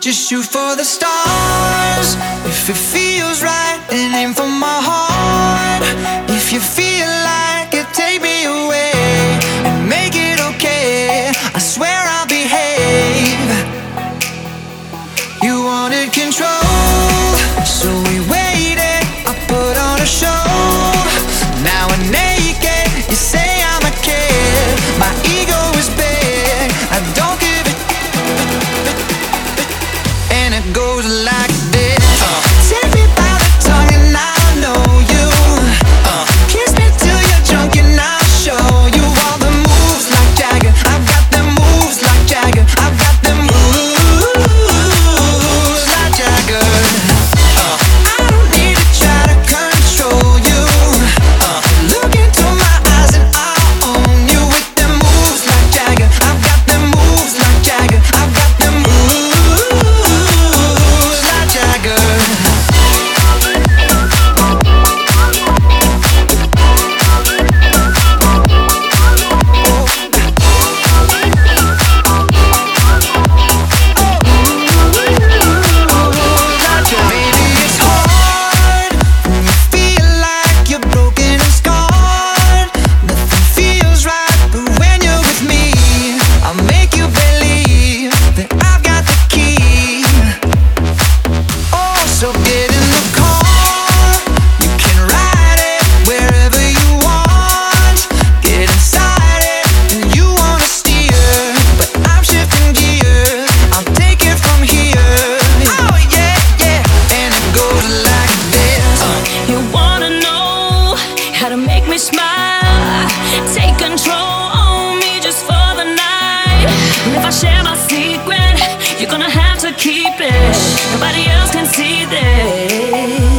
Just shoot for the stars if it feels right and aim for my heart. was lines. share my secret. You're gonna have to keep it. Nobody else can see this.